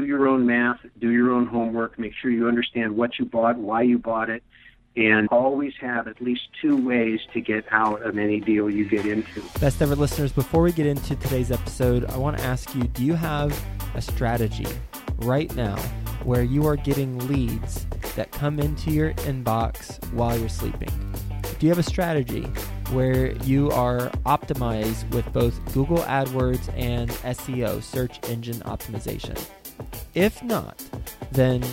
do your own math, do your own homework, make sure you understand what you bought, why you bought it, and always have at least two ways to get out of any deal you get into. Best ever listeners, before we get into today's episode, I want to ask you do you have a strategy right now where you are getting leads that come into your inbox while you're sleeping? Do you have a strategy where you are optimized with both Google AdWords and SEO, search engine optimization? If not, then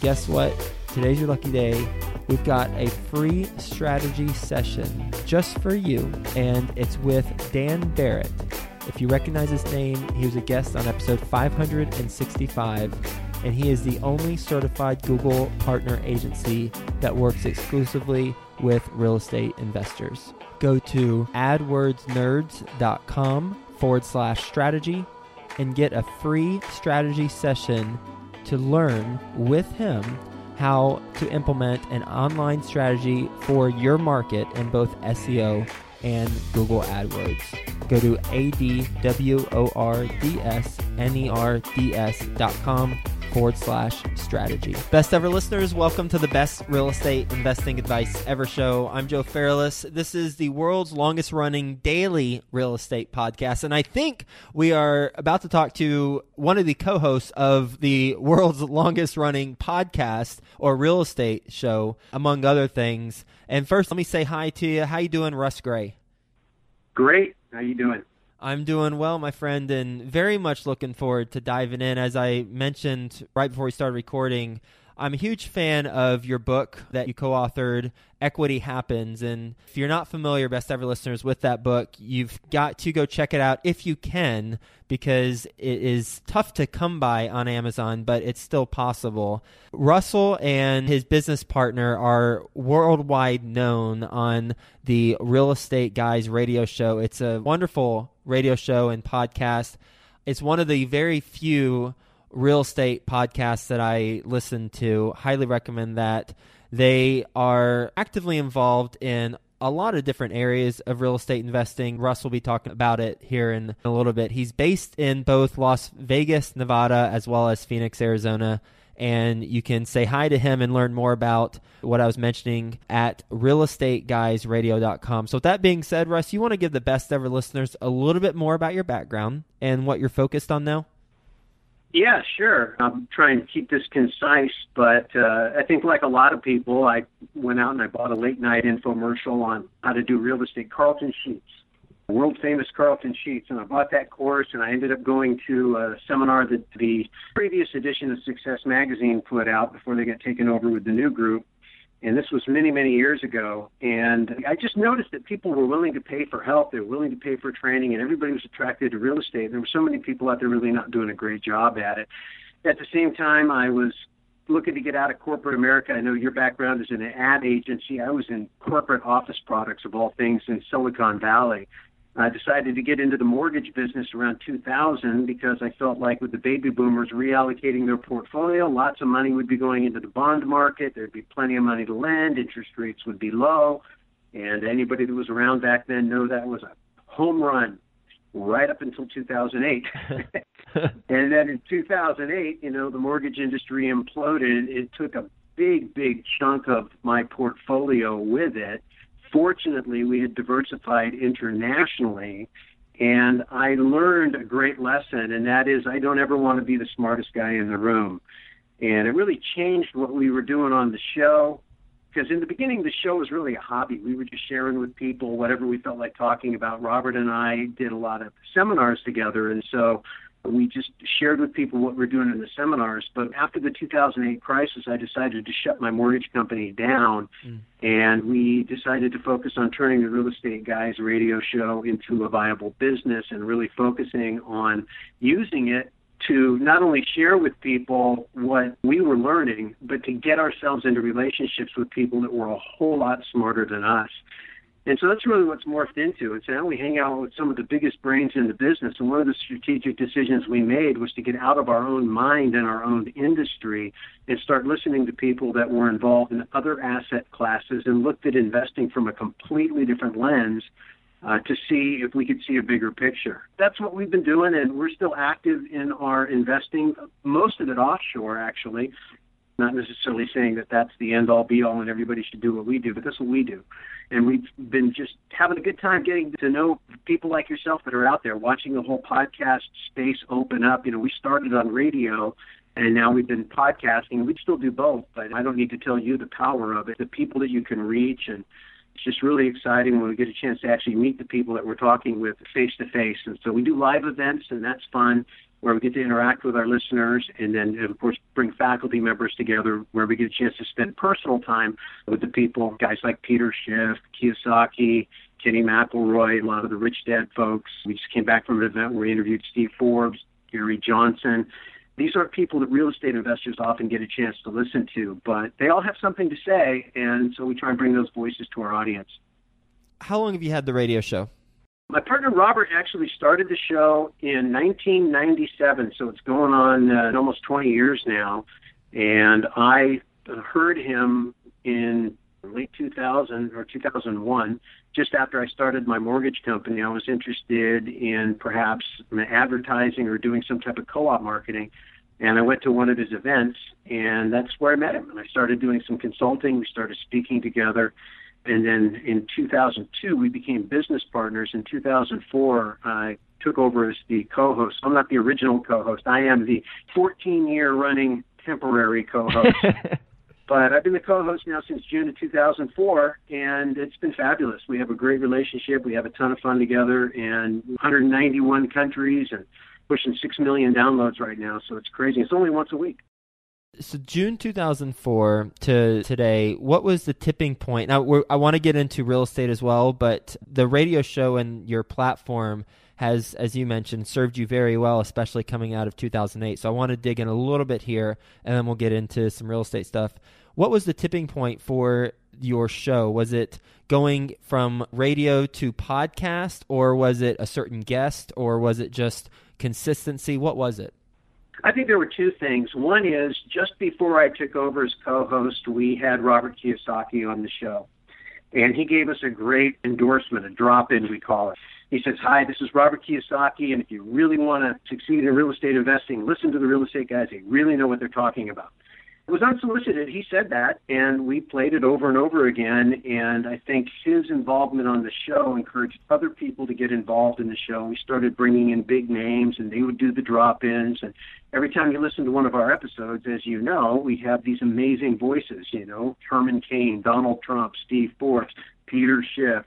guess what? Today's your lucky day. We've got a free strategy session just for you, and it's with Dan Barrett. If you recognize his name, he was a guest on episode 565, and he is the only certified Google partner agency that works exclusively with real estate investors. Go to adwordsnerds.com forward slash strategy and get a free strategy session to learn with him how to implement an online strategy for your market in both SEO and Google AdWords. Go to adwordsnerds.com forward slash strategy. Best ever listeners, welcome to the best real estate investing advice ever show. I'm Joe Fairless. This is the world's longest running daily real estate podcast. And I think we are about to talk to one of the co hosts of the world's longest running podcast or real estate show, among other things. And first, let me say hi to you. How you doing, Russ Gray? Great. How you doing? I'm doing well, my friend, and very much looking forward to diving in. As I mentioned right before we started recording, I'm a huge fan of your book that you co authored, Equity Happens. And if you're not familiar, best ever listeners, with that book, you've got to go check it out if you can, because it is tough to come by on Amazon, but it's still possible. Russell and his business partner are worldwide known on the Real Estate Guys radio show. It's a wonderful radio show and podcast. It's one of the very few real estate podcasts that I listen to. Highly recommend that. They are actively involved in a lot of different areas of real estate investing. Russ will be talking about it here in a little bit. He's based in both Las Vegas, Nevada, as well as Phoenix, Arizona. And you can say hi to him and learn more about what I was mentioning at realestateguysradio.com. So, with that being said, Russ, you want to give the best ever listeners a little bit more about your background and what you're focused on now? Yeah, sure. I'm trying to keep this concise, but uh, I think, like a lot of people, I went out and I bought a late night infomercial on how to do real estate. Carleton Sheets, world famous Carleton Sheets, and I bought that course, and I ended up going to a seminar that the previous edition of Success Magazine put out before they got taken over with the new group and this was many many years ago and i just noticed that people were willing to pay for help they were willing to pay for training and everybody was attracted to real estate there were so many people out there really not doing a great job at it. At the same time i was looking to get out of corporate america. I know your background is in an ad agency. I was in corporate office products of all things in silicon valley I decided to get into the mortgage business around 2000 because I felt like with the baby boomers reallocating their portfolio, lots of money would be going into the bond market. There'd be plenty of money to lend. Interest rates would be low. And anybody that was around back then know that was a home run right up until 2008. and then in 2008, you know, the mortgage industry imploded. It took a big, big chunk of my portfolio with it fortunately, we had diversified internationally. And I learned a great lesson, and that is I don't ever want to be the smartest guy in the room. And it really changed what we were doing on the show. Because in the beginning, the show was really a hobby. We were just sharing with people whatever we felt like talking about. Robert and I did a lot of seminars together. And so we just shared with people what we're doing in the seminars. But after the 2008 crisis, I decided to shut my mortgage company down, mm. and we decided to focus on turning the Real Estate Guys radio show into a viable business and really focusing on using it to not only share with people what we were learning, but to get ourselves into relationships with people that were a whole lot smarter than us. And so that's really what's morphed into. It's now we hang out with some of the biggest brains in the business. And one of the strategic decisions we made was to get out of our own mind and our own industry and start listening to people that were involved in other asset classes and looked at investing from a completely different lens uh, to see if we could see a bigger picture. That's what we've been doing, and we're still active in our investing, most of it offshore, actually. Not necessarily saying that that's the end all be all and everybody should do what we do, but that's what we do. And we've been just having a good time getting to know people like yourself that are out there, watching the whole podcast space open up. You know, we started on radio and now we've been podcasting. We still do both, but I don't need to tell you the power of it, the people that you can reach, and it's just really exciting when we get a chance to actually meet the people that we're talking with face to face. And so we do live events, and that's fun, where we get to interact with our listeners, and then of course bring faculty members together, where we get a chance to spend personal time with the people, guys like Peter Schiff, Kiyosaki. Kenny McElroy, a lot of the Rich Dad folks. We just came back from an event where we interviewed Steve Forbes, Gary Johnson, these aren't people that real estate investors often get a chance to listen to, but they all have something to say, and so we try and bring those voices to our audience. How long have you had the radio show? My partner Robert actually started the show in 1997, so it's going on uh, almost 20 years now. And I heard him in late 2000 or 2001, just after I started my mortgage company. I was interested in perhaps advertising or doing some type of co-op marketing. And I went to one of his events, and that's where I met him. And I started doing some consulting. We started speaking together. And then in 2002, we became business partners. In 2004, I took over as the co host. I'm not the original co host, I am the 14 year running temporary co host. But I've been the co-host now since June of 2004, and it's been fabulous. We have a great relationship. We have a ton of fun together, and 191 countries, and pushing six million downloads right now. So it's crazy. It's only once a week. So June 2004 to today, what was the tipping point? Now I want to get into real estate as well, but the radio show and your platform has, as you mentioned, served you very well, especially coming out of 2008. So I want to dig in a little bit here, and then we'll get into some real estate stuff. What was the tipping point for your show? Was it going from radio to podcast, or was it a certain guest, or was it just consistency? What was it? I think there were two things. One is just before I took over as co host, we had Robert Kiyosaki on the show. And he gave us a great endorsement, a drop in, we call it. He says, Hi, this is Robert Kiyosaki, and if you really want to succeed in real estate investing, listen to the real estate guys. They really know what they're talking about. It was unsolicited. He said that, and we played it over and over again. And I think his involvement on the show encouraged other people to get involved in the show. We started bringing in big names, and they would do the drop ins. And every time you listen to one of our episodes, as you know, we have these amazing voices, you know, Herman Cain, Donald Trump, Steve Forbes, Peter Schiff,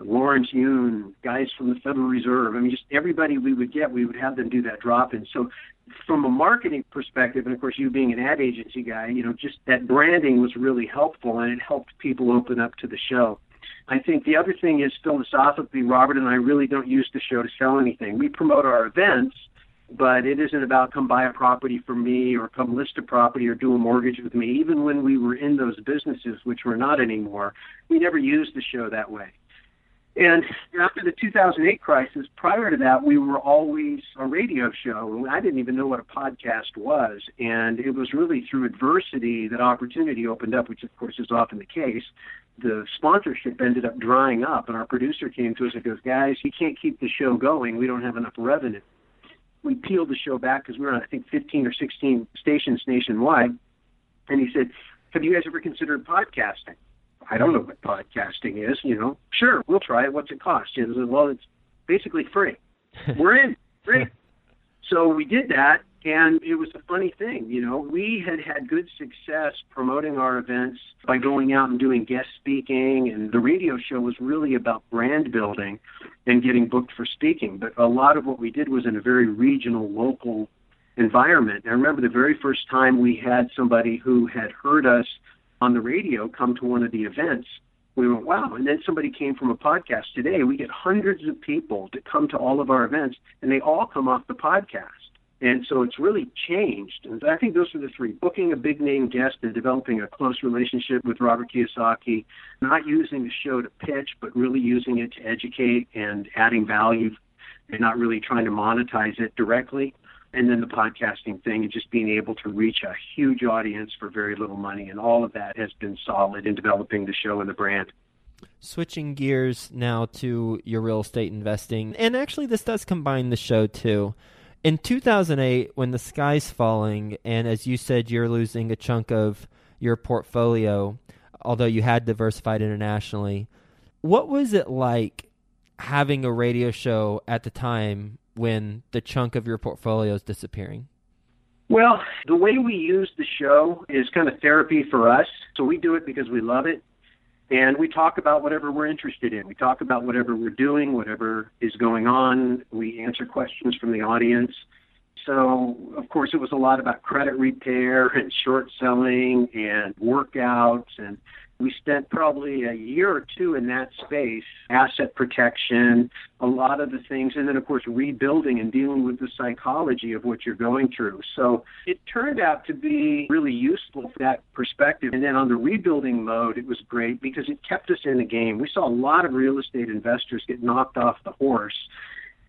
Lawrence Yun, guys from the Federal Reserve. I mean, just everybody we would get, we would have them do that drop in. So, from a marketing perspective, and of course, you being an ad agency guy, you know, just that branding was really helpful and it helped people open up to the show. I think the other thing is philosophically, Robert and I really don't use the show to sell anything. We promote our events, but it isn't about come buy a property for me or come list a property or do a mortgage with me. Even when we were in those businesses, which we're not anymore, we never used the show that way. And after the 2008 crisis, prior to that, we were always a radio show. I didn't even know what a podcast was. And it was really through adversity that opportunity opened up, which of course is often the case. The sponsorship ended up drying up, and our producer came to us and goes, Guys, you can't keep the show going. We don't have enough revenue. We peeled the show back because we were on, I think, 15 or 16 stations nationwide. And he said, Have you guys ever considered podcasting? I don't know what podcasting is, you know. Sure, we'll try it. What's it cost? You know, well, it's basically free. We're in. Free. So we did that, and it was a funny thing, you know. We had had good success promoting our events by going out and doing guest speaking, and the radio show was really about brand building and getting booked for speaking. But a lot of what we did was in a very regional, local environment. I remember the very first time we had somebody who had heard us on the radio come to one of the events. We went, wow. And then somebody came from a podcast today. We get hundreds of people to come to all of our events, and they all come off the podcast. And so it's really changed. And I think those are the three booking a big name guest and developing a close relationship with Robert Kiyosaki, not using the show to pitch, but really using it to educate and adding value and not really trying to monetize it directly and then the podcasting thing and just being able to reach a huge audience for very little money and all of that has been solid in developing the show and the brand Switching gears now to your real estate investing, and actually, this does combine the show too. In 2008, when the sky's falling, and as you said, you're losing a chunk of your portfolio, although you had diversified internationally, what was it like having a radio show at the time when the chunk of your portfolio is disappearing? Well, the way we use the show is kind of therapy for us. So we do it because we love it. And we talk about whatever we're interested in. We talk about whatever we're doing, whatever is going on. We answer questions from the audience. So, of course, it was a lot about credit repair and short selling and workouts and we spent probably a year or two in that space, asset protection, a lot of the things, and then, of course, rebuilding and dealing with the psychology of what you're going through. So it turned out to be really useful for that perspective. And then on the rebuilding mode, it was great because it kept us in the game. We saw a lot of real estate investors get knocked off the horse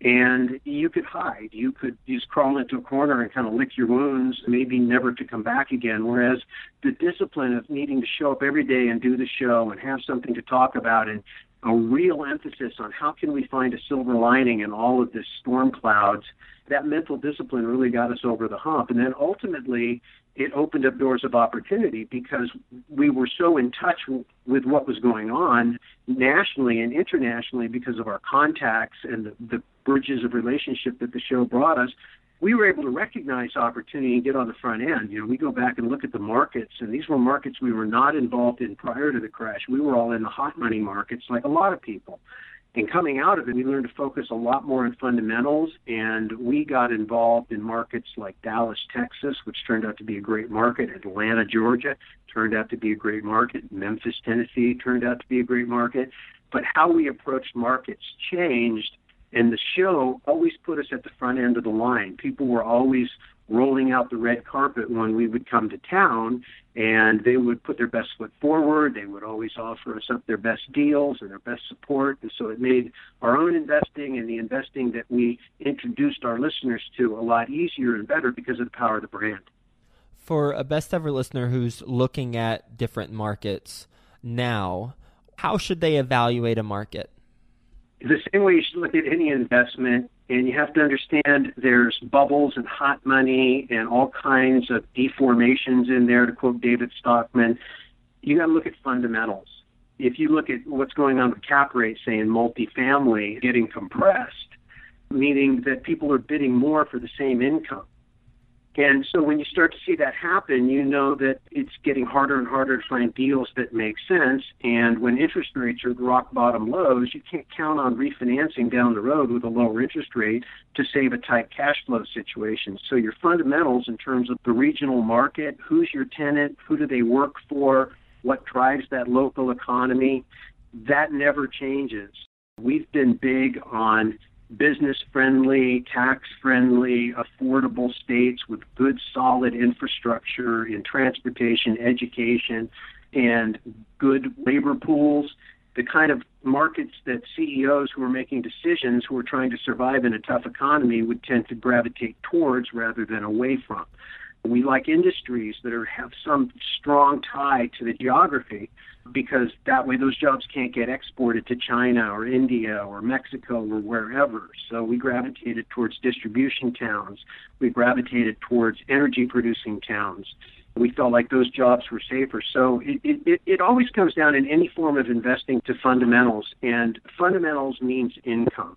and you could hide. You could just crawl into a corner and kind of lick your wounds, maybe never to come back again. Whereas the discipline of needing to show up every day and do the show and have something to talk about and a real emphasis on how can we find a silver lining in all of this storm clouds, that mental discipline really got us over the hump. And then ultimately, it opened up doors of opportunity because we were so in touch with what was going on nationally and internationally because of our contacts and the, the bridges of relationship that the show brought us we were able to recognize opportunity and get on the front end. You know, we go back and look at the markets, and these were markets we were not involved in prior to the crash. We were all in the hot money markets, like a lot of people. And coming out of it, we learned to focus a lot more on fundamentals, and we got involved in markets like Dallas, Texas, which turned out to be a great market. Atlanta, Georgia, turned out to be a great market. Memphis, Tennessee, turned out to be a great market. But how we approached markets changed, and the show always put us at the front end of the line. People were always rolling out the red carpet when we would come to town and they would put their best foot forward. They would always offer us up their best deals and their best support and so it made our own investing and the investing that we introduced our listeners to a lot easier and better because of the power of the brand. For a best ever listener who's looking at different markets now how should they evaluate a market? The same way you should look at any investment, and you have to understand there's bubbles and hot money and all kinds of deformations in there, to quote David Stockman. You got to look at fundamentals. If you look at what's going on with cap rates, say in multifamily, getting compressed, meaning that people are bidding more for the same income. And so when you start to see that happen, you know that it's getting harder and harder to find deals that make sense. And when interest rates are rock bottom lows, you can't count on refinancing down the road with a lower interest rate to save a tight cash flow situation. So your fundamentals in terms of the regional market, who's your tenant, who do they work for, what drives that local economy, that never changes. We've been big on business friendly, tax friendly, affordable states with good, solid infrastructure in transportation, education, and good labor pools. The kind of markets that CEOs who are making decisions, who are trying to survive in a tough economy, would tend to gravitate towards rather than away from. We like industries that are, have some strong tie to the geography because that way those jobs can't get exported to China or India or Mexico or wherever. So we gravitated towards distribution towns. We gravitated towards energy producing towns. We felt like those jobs were safer. So it, it, it always comes down in any form of investing to fundamentals, and fundamentals means income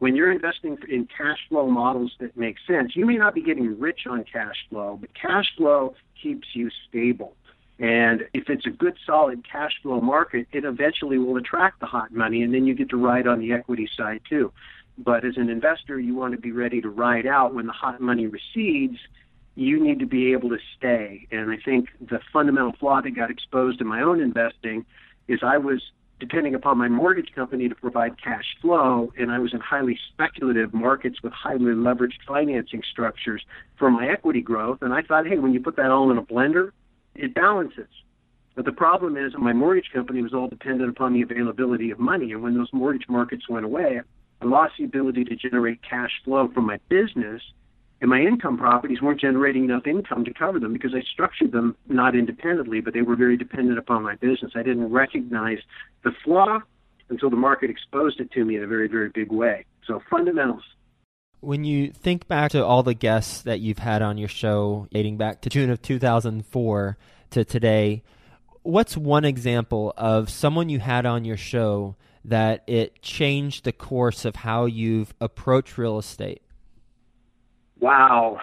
when you're investing in cash flow models that make sense, you may not be getting rich on cash flow, but cash flow keeps you stable. And if it's a good, solid cash flow market, it eventually will attract the hot money, and then you get to ride on the equity side too. But as an investor, you want to be ready to ride out when the hot money recedes. You need to be able to stay. And I think the fundamental flaw that got exposed in my own investing is I was depending upon my mortgage company to provide cash flow, and I was in highly speculative markets with highly leveraged financing structures for my equity growth. And I thought, hey, when you put that all in a blender, it balances. But the problem is, my mortgage company was all dependent upon the availability of money, and when those mortgage markets went away, I lost the ability to generate cash flow from my business, And my income properties weren't generating enough income to cover them because I structured them not independently, but they were very dependent upon my business. I didn't recognize the flaw until the market exposed it to me in a very, very big way. So fundamentals. When you think back to all the guests that you've had on your show, dating back to June of 2004 to today, what's one example of someone you had on your show that it changed the course of how you've approached real estate? Wow.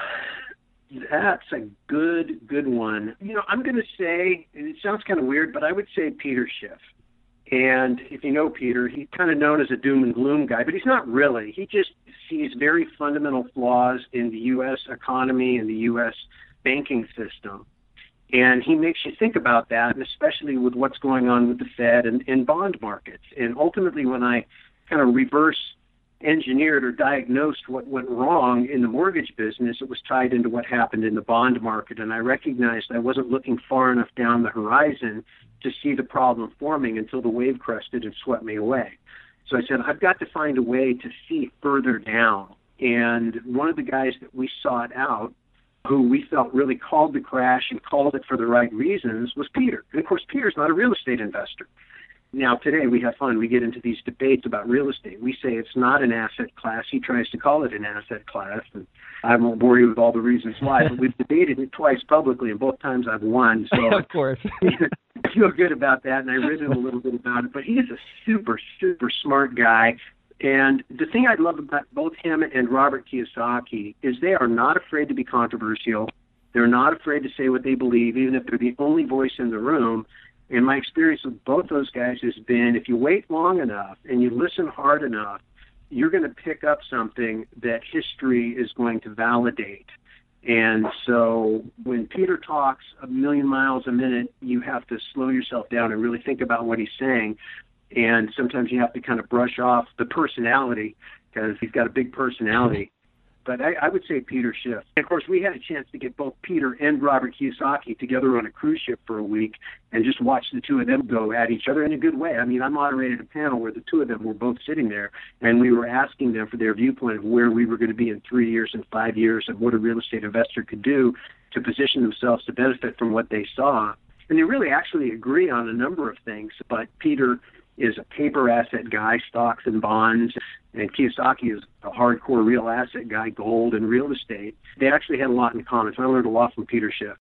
That's a good, good one. You know, I'm going to say, and it sounds kind of weird, but I would say Peter Schiff. And if you know Peter, he's kind of known as a doom and gloom guy, but he's not really. He just sees very fundamental flaws in the U.S. economy and the U.S. banking system. And he makes you think about that, and especially with what's going on with the Fed and, and bond markets. And ultimately, when I kind of reverse engineered or diagnosed what went wrong in the mortgage business, it was tied into what happened in the bond market. And I recognized I wasn't looking far enough down the horizon to see the problem forming until the wave crested and swept me away. So I said, I've got to find a way to see further down. And one of the guys that we sought out, who we felt really called the crash and called it for the right reasons, was Peter. And of course, Peter's not a real estate investor. Now, today we have fun. We get into these debates about real estate. We say it's not an asset class. He tries to call it an asset class, and I won't bore you with all the reasons why. But we've debated it twice publicly, and both times I've won. So of course, I feel good about that, and I read it a little bit about it. But he's a super, super smart guy. And the thing I love about both him and Robert Kiyosaki is they are not afraid to be controversial. They're not afraid to say what they believe, even if they're the only voice in the room. And my experience with both those guys has been if you wait long enough and you listen hard enough, you're going to pick up something that history is going to validate. And so when Peter talks a million miles a minute, you have to slow yourself down and really think about what he's saying. And sometimes you have to kind of brush off the personality because he's got a big personality but I, I would say Peter Schiff. And of course, we had a chance to get both Peter and Robert Kiyosaki together on a cruise ship for a week and just watch the two of them go at each other in a good way. I mean, I moderated a panel where the two of them were both sitting there, and we were asking them for their viewpoint of where we were going to be in three years and five years, and what a real estate investor could do to position themselves to benefit from what they saw. And they really actually agree on a number of things, but Peter is a paper asset guy, stocks and bonds, and Kiyosaki is a hardcore real asset guy, gold and real estate. They actually had a lot in common. So I learned a lot from Peter Schiff.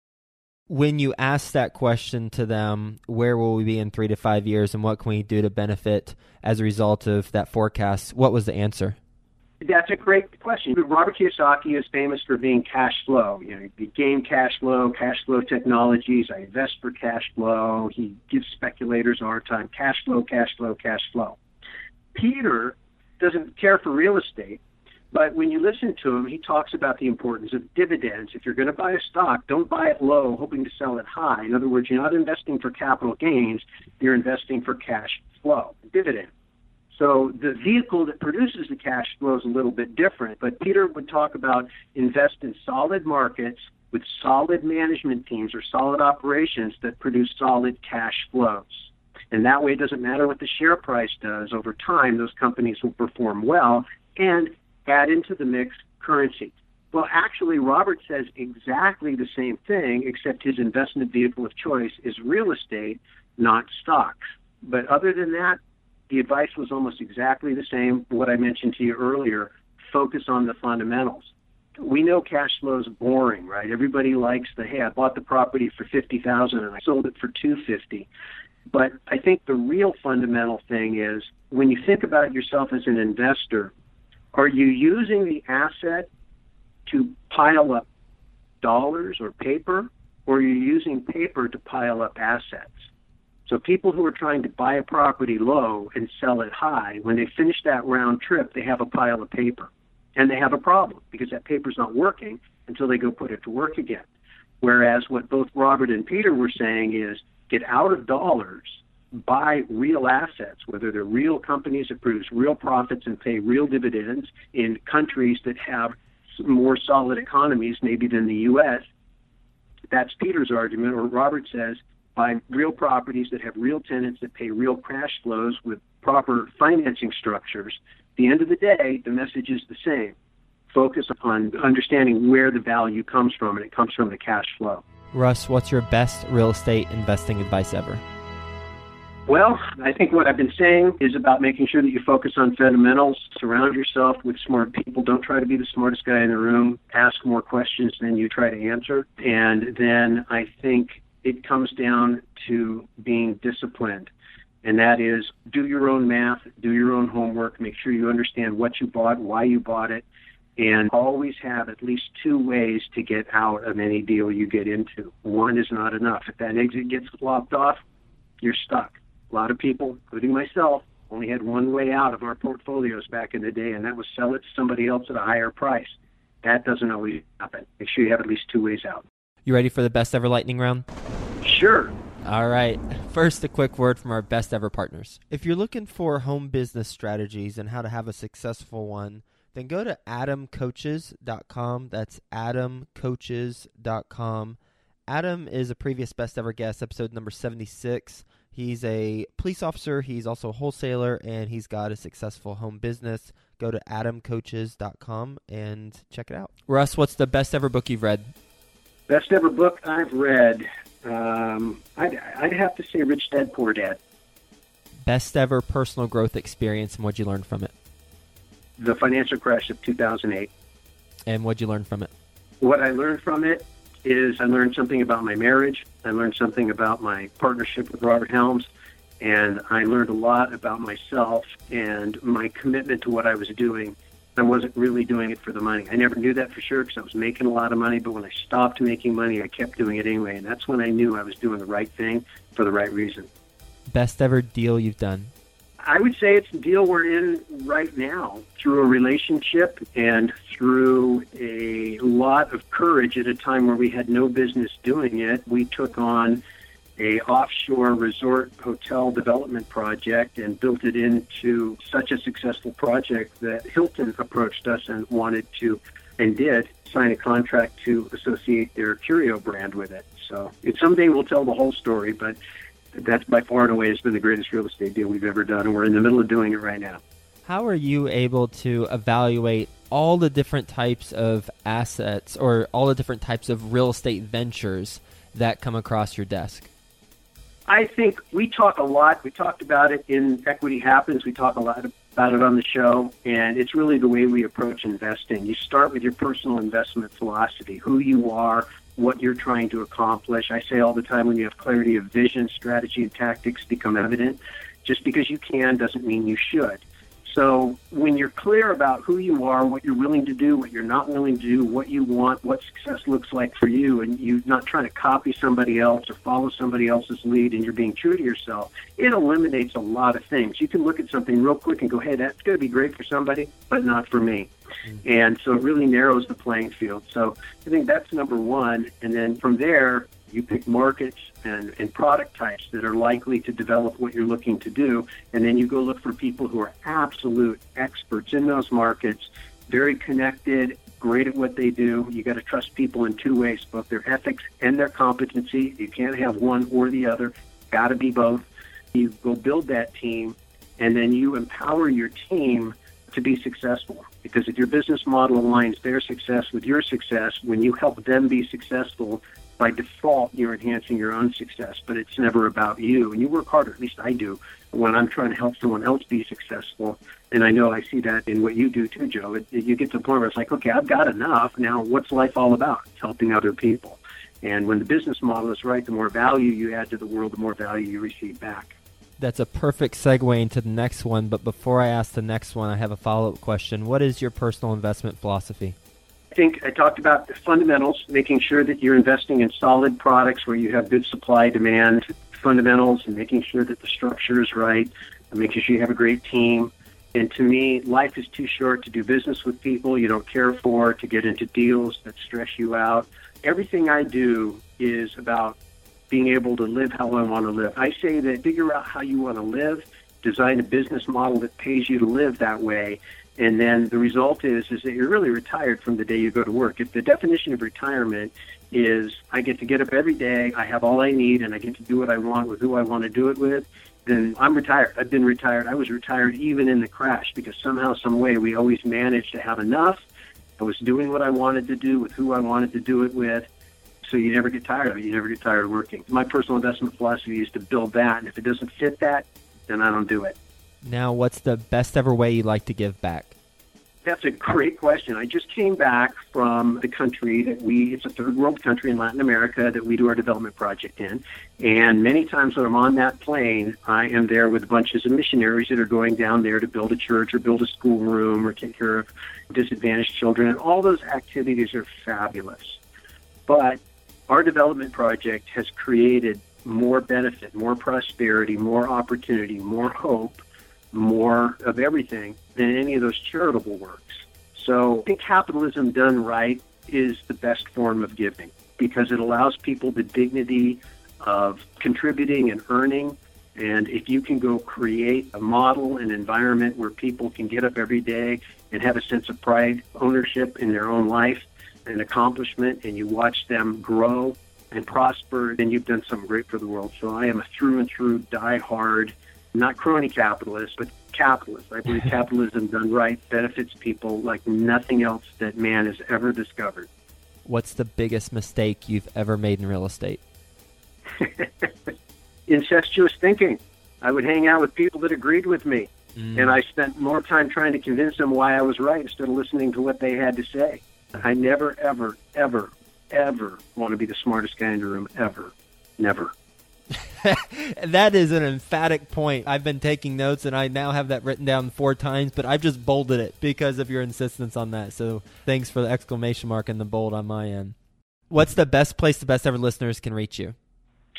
When you ask that question to them, where will we be in three to five years, and what can we do to benefit as a result of that forecast? What was the answer? That's a great question. Robert Kiyosaki is famous for being cash flow. You know, he gain cash flow, cash flow technologies. I invest for cash flow. He gives speculators a hard time. Cash flow, cash flow, cash flow. Peter doesn't care for real estate, but when you listen to him, he talks about the importance of dividends. If you're going to buy a stock, don't buy it low, hoping to sell it high. In other words, you're not investing for capital gains, you're investing for cash flow, dividends. So the vehicle that produces the cash flow is a little bit different. But Peter would talk about invest in solid markets with solid management teams or solid operations that produce solid cash flows. And that way, it doesn't matter what the share price does over time, those companies will perform well and add into the mix currency. Well, actually, Robert says exactly the same thing, except his investment vehicle of choice is real estate, not stocks. But other than that, the advice was almost exactly the same. What I mentioned to you earlier focus on the fundamentals. We know cash flow is boring, right? Everybody likes the hey, I bought the property for fifty thousand and I sold it for two fifty. But I think the real fundamental thing is when you think about yourself as an investor, are you using the asset to pile up dollars or paper, or are you using paper to pile up assets? So people who are trying to buy a property low and sell it high, when they finish that round trip, they have a pile of paper. And they have a problem because that paper's not working until they go put it to work again. Whereas what both Robert and Peter were saying is get out of dollars, buy real assets, whether they're real companies that produce real profits and pay real dividends in countries that have more solid economies, maybe than the U.S. That's Peter's argument. Or Robert says buy real properties that have real tenants that pay real cash flows with proper financing structures. At the end of the day, the message is the same. focus on understanding where the value comes from, and it comes from the cash flow. Russ, what's your best real estate investing advice ever? Well, I think what I've been saying is about making sure that you focus on fundamentals. Surround yourself with smart people. Don't try to be the smartest guy in the room. Ask more questions than you try to answer. And then I think it comes down to being disciplined. And that is do your own math, do your own homework, make sure you understand what you bought, why you bought it, and always have at least two ways to get out of any deal you get into. One is not enough. If that exit gets lopped off, you're stuck. A lot of people, including myself, only had one way out of our portfolios back in the day, and that was sell it to somebody else at a higher price. That doesn't always happen. Make sure you have at least two ways out. You ready for the best ever lightning round? Sure. All right. First, a quick word from our best ever partners. If you're looking for home business strategies and how to have a successful one, then go to adamcoaches.com. That's adamcoaches.com. Adam is a previous best ever guest, episode number 76. He's a police officer, he's also a wholesaler, and he's got a successful home business. Go to adamcoaches.com and check it out. Russ, what's the best ever book you've read? Best ever book I've read. Um, I'd, I'd have to say Rich Dad Poor Dad. Best ever personal growth experience, and what'd you learn from it? The financial crash of 2008. And what'd you learn from it? What I learned from it is I learned something about my marriage. I learned something about my partnership with Robert Helms. And I learned a lot about myself and my commitment to what I was doing. I wasn't really doing it for the money. I never knew that for sure because I was making a lot of money. But when I stopped making money, I kept doing it anyway. And that's when I knew I was doing the right thing for the right reason. Best ever deal you've done? I would say it's the deal we're in right now through a relationship and through a lot of courage at a time where we had no business doing it. We took on a offshore resort hotel development project and built it into such a successful project that Hilton approached us and wanted to and did sign a contract to associate their Curio brand with it. So it, someday we'll tell the whole story, but that's by far and away has been the greatest real estate deal we've ever done, and we're in the middle of doing it right now. How are you able to evaluate all the different types of assets or all the different types of real estate ventures that come across your desk? I think we talk a lot. We talked about it in Equity Happens. We talk a lot about it on the show, and it's really the way we approach investing. You start with your personal investment philosophy, who you are, what you're trying to accomplish. I say all the time when you have clarity of vision, strategy, and tactics become evident. Just because you can doesn't mean you should. So when you're clear about who you are, what you're willing to do, what you're not willing to do, what you want, what success looks like for you, and you're not trying to copy somebody else or follow somebody else's lead and you're being true to yourself, it eliminates a lot of things. You can look at something real quick and go, hey, that's going to be great for somebody, but not for me. Mm-hmm. And so it really narrows the playing field. So I think that's number one. And then from there, you pick markets and, and product types that are likely to develop what you're looking to do. And then you go look for people who are absolute experts in those markets, very connected, great at what they do. You got to trust people in two ways, both their ethics and their competency. You can't have one or the other. Got to be both. You go build that team, and then you empower your team to be successful. Because if your business model aligns their success with your success, when you help them be successful, by default, you're enhancing your own success, but it's never about you. And you work harder, at least I do, when I'm trying to help someone else be successful. And I know I see that in what you do too, Joe. It, it, you get to the point where it's like, okay, I've got enough. Now, what's life all about? It's helping other people. And when the business model is right, the more value you add to the world, the more value you receive back. That's a perfect segue into the next one. But before I ask the next one, I have a follow up question. What is your personal investment philosophy? I think I talked about the fundamentals, making sure that you're investing in solid products where you have good supply demand fundamentals and making sure that the structure is right, and making sure you have a great team. And to me, life is too short to do business with people you don't care for, to get into deals that stress you out. Everything I do is about being able to live how I want to live. I say that figure out how you want to live, design a business model that pays you to live that way, and then the result is is that you're really retired from the day you go to work. If the definition of retirement is I get to get up every day, I have all I need, and I get to do what I want with who I want to do it with, then I'm retired. I've been retired. I was retired even in the crash because somehow, some way, we always managed to have enough I was doing what I wanted to do with who I wanted to do it with. So you never get tired of it. You never get tired of working. My personal investment philosophy is to build that, and if it doesn't fit that, then I don't do it. Now, what's the best ever way you like to give back? That's a great question. I just came back from the country that we, it's a third world country in Latin America that we do our development project in. And many times when I'm on that plane, I am there with bunches of missionaries that are going down there to build a church or build a schoolroom or take care of disadvantaged children. And all those activities are fabulous. But our development project has created more benefit, more prosperity, more opportunity, more hope more of everything than any of those charitable works. So I think capitalism done right is the best form of giving because it allows people the dignity of contributing and earning. And if you can go create a model, an environment where people can get up every day and have a sense of pride, ownership in their own life and accomplishment, and you watch them grow and prosper, then you've done something great for the world. So I am a through and through die-hard not crony capitalist, but capitalist. I believe capitalism done right benefits people like nothing else that man has ever discovered. What's the biggest mistake you've ever made in real estate? Incestuous thinking. I would hang out with people that agreed with me, mm. and I spent more time trying to convince them why I was right instead of listening to what they had to say. I never, ever, ever, ever want to be the smartest guy in the room, ever. Never. that is an emphatic point. I've been taking notes and I now have that written down four times, but I've just bolded it because of your insistence on that. So thanks for the exclamation mark and the bold on my end. What's the best place the best ever listeners can reach you?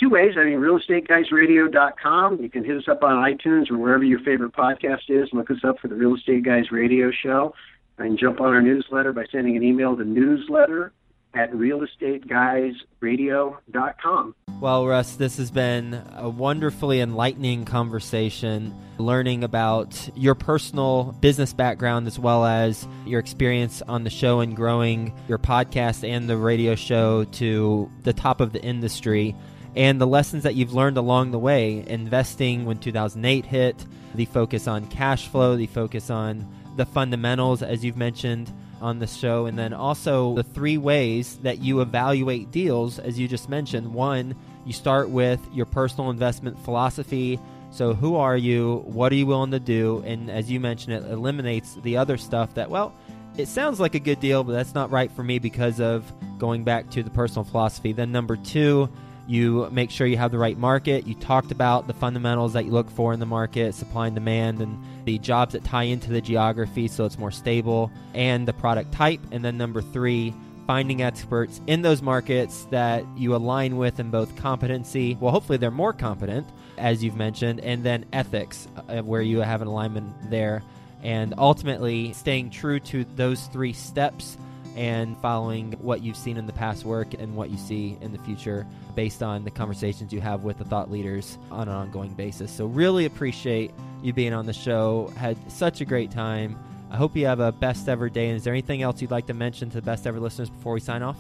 Two ways. I mean, realestateguysradio.com. You can hit us up on iTunes or wherever your favorite podcast is. Look us up for the Real Estate Guys Radio Show. And jump on our newsletter by sending an email to newsletter at realestateguysradio.com. Well, Russ, this has been a wonderfully enlightening conversation, learning about your personal business background as well as your experience on the show and growing your podcast and the radio show to the top of the industry. And the lessons that you've learned along the way, investing when 2008 hit, the focus on cash flow, the focus on the fundamentals, as you've mentioned, on the show, and then also the three ways that you evaluate deals, as you just mentioned. One, you start with your personal investment philosophy. So, who are you? What are you willing to do? And as you mentioned, it eliminates the other stuff that, well, it sounds like a good deal, but that's not right for me because of going back to the personal philosophy. Then, number two, you make sure you have the right market. You talked about the fundamentals that you look for in the market, supply and demand, and the jobs that tie into the geography so it's more stable, and the product type. And then number three, finding experts in those markets that you align with in both competency, well, hopefully they're more competent, as you've mentioned, and then ethics, uh, where you have an alignment there. And ultimately, staying true to those three steps and following what you've seen in the past work and what you see in the future based on the conversations you have with the thought leaders on an ongoing basis. So, really appreciate you being on the show. Had such a great time. I hope you have a best ever day. And is there anything else you'd like to mention to the best ever listeners before we sign off?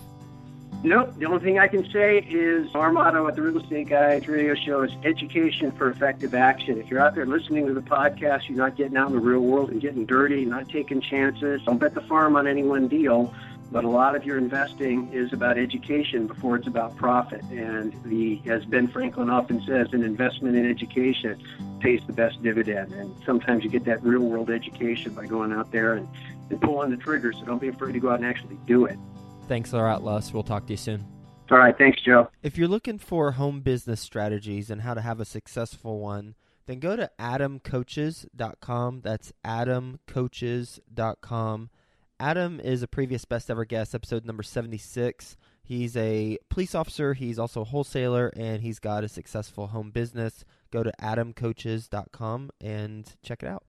Nope. The only thing I can say is our motto at the Real Estate Guys radio show is education for effective action. If you're out there listening to the podcast, you're not getting out in the real world and getting dirty, not taking chances. Don't bet the farm on any one deal. But a lot of your investing is about education before it's about profit. And the, as Ben Franklin often says, an investment in education pays the best dividend. And sometimes you get that real world education by going out there and, and pulling the trigger. So don't be afraid to go out and actually do it. Thanks a lot, Les. We'll talk to you soon. All right. Thanks, Joe. If you're looking for home business strategies and how to have a successful one, then go to adamcoaches.com. That's adamcoaches.com. Adam is a previous best ever guest, episode number 76. He's a police officer, he's also a wholesaler, and he's got a successful home business. Go to adamcoaches.com and check it out.